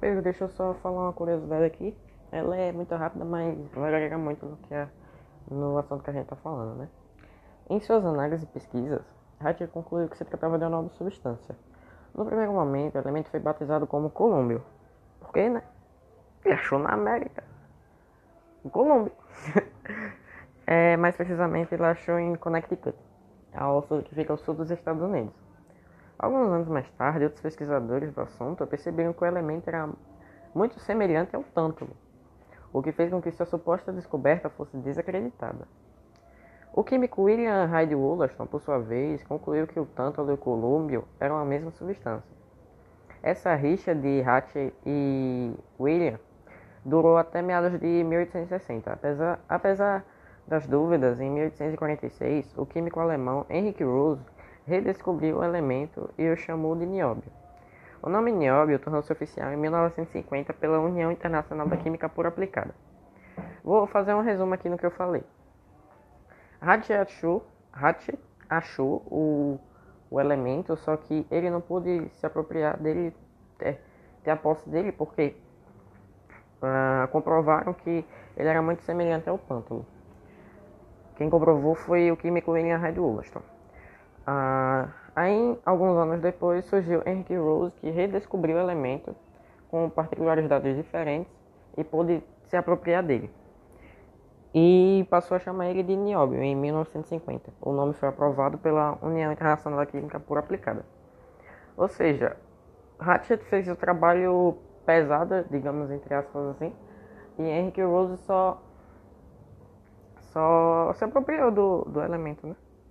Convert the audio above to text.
Pedro, deixa eu só falar uma curiosidade aqui. Ela é muito rápida, mas vai agregar muito no, que é, no assunto que a gente está falando, né? Em suas análises e pesquisas, Hatcher concluiu que se tratava de uma nova substância. No primeiro momento, o elemento foi batizado como Colômbio. Por quê, né? Ele achou na América. O Colômbio. é, mais precisamente, ele achou em Connecticut, ao sul, que fica ao sul dos Estados Unidos. Alguns anos mais tarde, outros pesquisadores do assunto perceberam que o elemento era muito semelhante ao tântalo, o que fez com que sua suposta descoberta fosse desacreditada. O químico William Hyde Wollaston, por sua vez, concluiu que o tântalo e o colúmbio eram a mesma substância. Essa rixa de Hatch e William durou até meados de 1860. Apesar, apesar das dúvidas, em 1846, o químico alemão Henrik Rose redescobriu o elemento e o chamou de nióbio. O nome nióbio tornou-se oficial em 1950 pela União Internacional da Química Pura Aplicada. Vou fazer um resumo aqui no que eu falei. Hatch achou, achou o, o elemento, só que ele não pôde se apropriar dele, ter, ter a posse dele, porque uh, comprovaram que ele era muito semelhante ao pântano. Quem comprovou foi o químico William Hyde Wollaston. Ah, aí, alguns anos depois, surgiu Henry Rose, que redescobriu o elemento com particularidades diferentes e pôde se apropriar dele. E passou a chamar ele de nióbio em 1950. O nome foi aprovado pela União Internacional da Química por Aplicada. Ou seja, Hatchet fez o trabalho pesado, digamos entre aspas assim, e Henry Rose só só se apropriou do, do elemento, né?